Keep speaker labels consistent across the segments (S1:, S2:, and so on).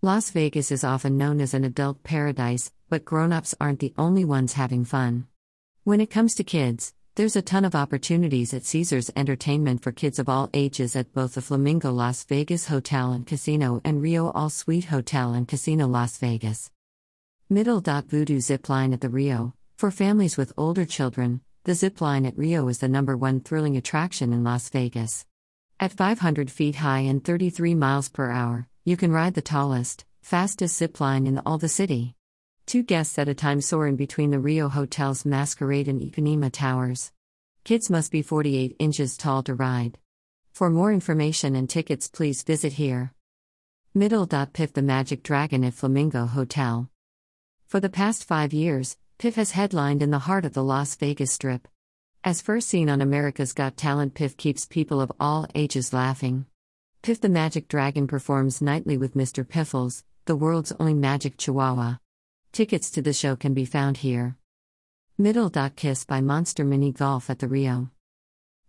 S1: Las Vegas is often known as an adult paradise, but grown ups aren't the only ones having fun. When it comes to kids, there's a ton of opportunities at Caesars Entertainment for kids of all ages at both the Flamingo Las Vegas Hotel and Casino and Rio All Suite Hotel and Casino Las Vegas. Middle. Voodoo Zip Line at the Rio. For families with older children, the zip line at Rio is the number one thrilling attraction in Las Vegas. At 500 feet high and 33 miles per hour, you can ride the tallest, fastest zip line in all the city. Two guests at a time soar in between the Rio Hotel's Masquerade and Ipanema towers. Kids must be 48 inches tall to ride. For more information and tickets, please visit here. Middle. Piff the Magic Dragon at Flamingo Hotel. For the past five years, Piff has headlined in the heart of the Las Vegas Strip. As first seen on America's Got Talent, Piff keeps people of all ages laughing. Piff the Magic Dragon performs nightly with Mr. Piffles, the world's only magic chihuahua. Tickets to the show can be found here. Middle. Kiss by Monster Mini Golf at the Rio.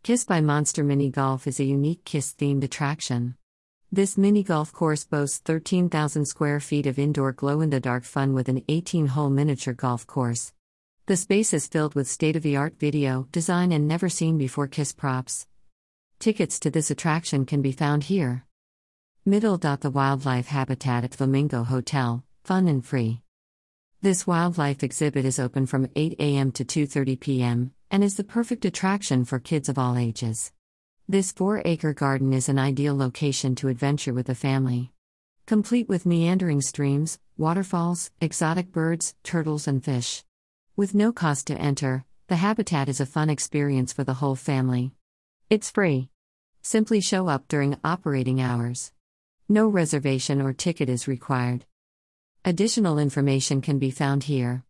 S1: Kiss by Monster Mini Golf is a unique Kiss themed attraction. This mini golf course boasts 13,000 square feet of indoor glow in the dark fun with an 18 hole miniature golf course. The space is filled with state of the art video, design, and never seen before Kiss props. Tickets to this attraction can be found here. Middle. The wildlife habitat at Flamingo Hotel, fun and free. This wildlife exhibit is open from 8 a.m. to 2:30 p.m. and is the perfect attraction for kids of all ages. This 4-acre garden is an ideal location to adventure with a family. Complete with meandering streams, waterfalls, exotic birds, turtles and fish. With no cost to enter, the habitat is a fun experience for the whole family. It's free. Simply show up during operating hours. No reservation or ticket is required. Additional information can be found here.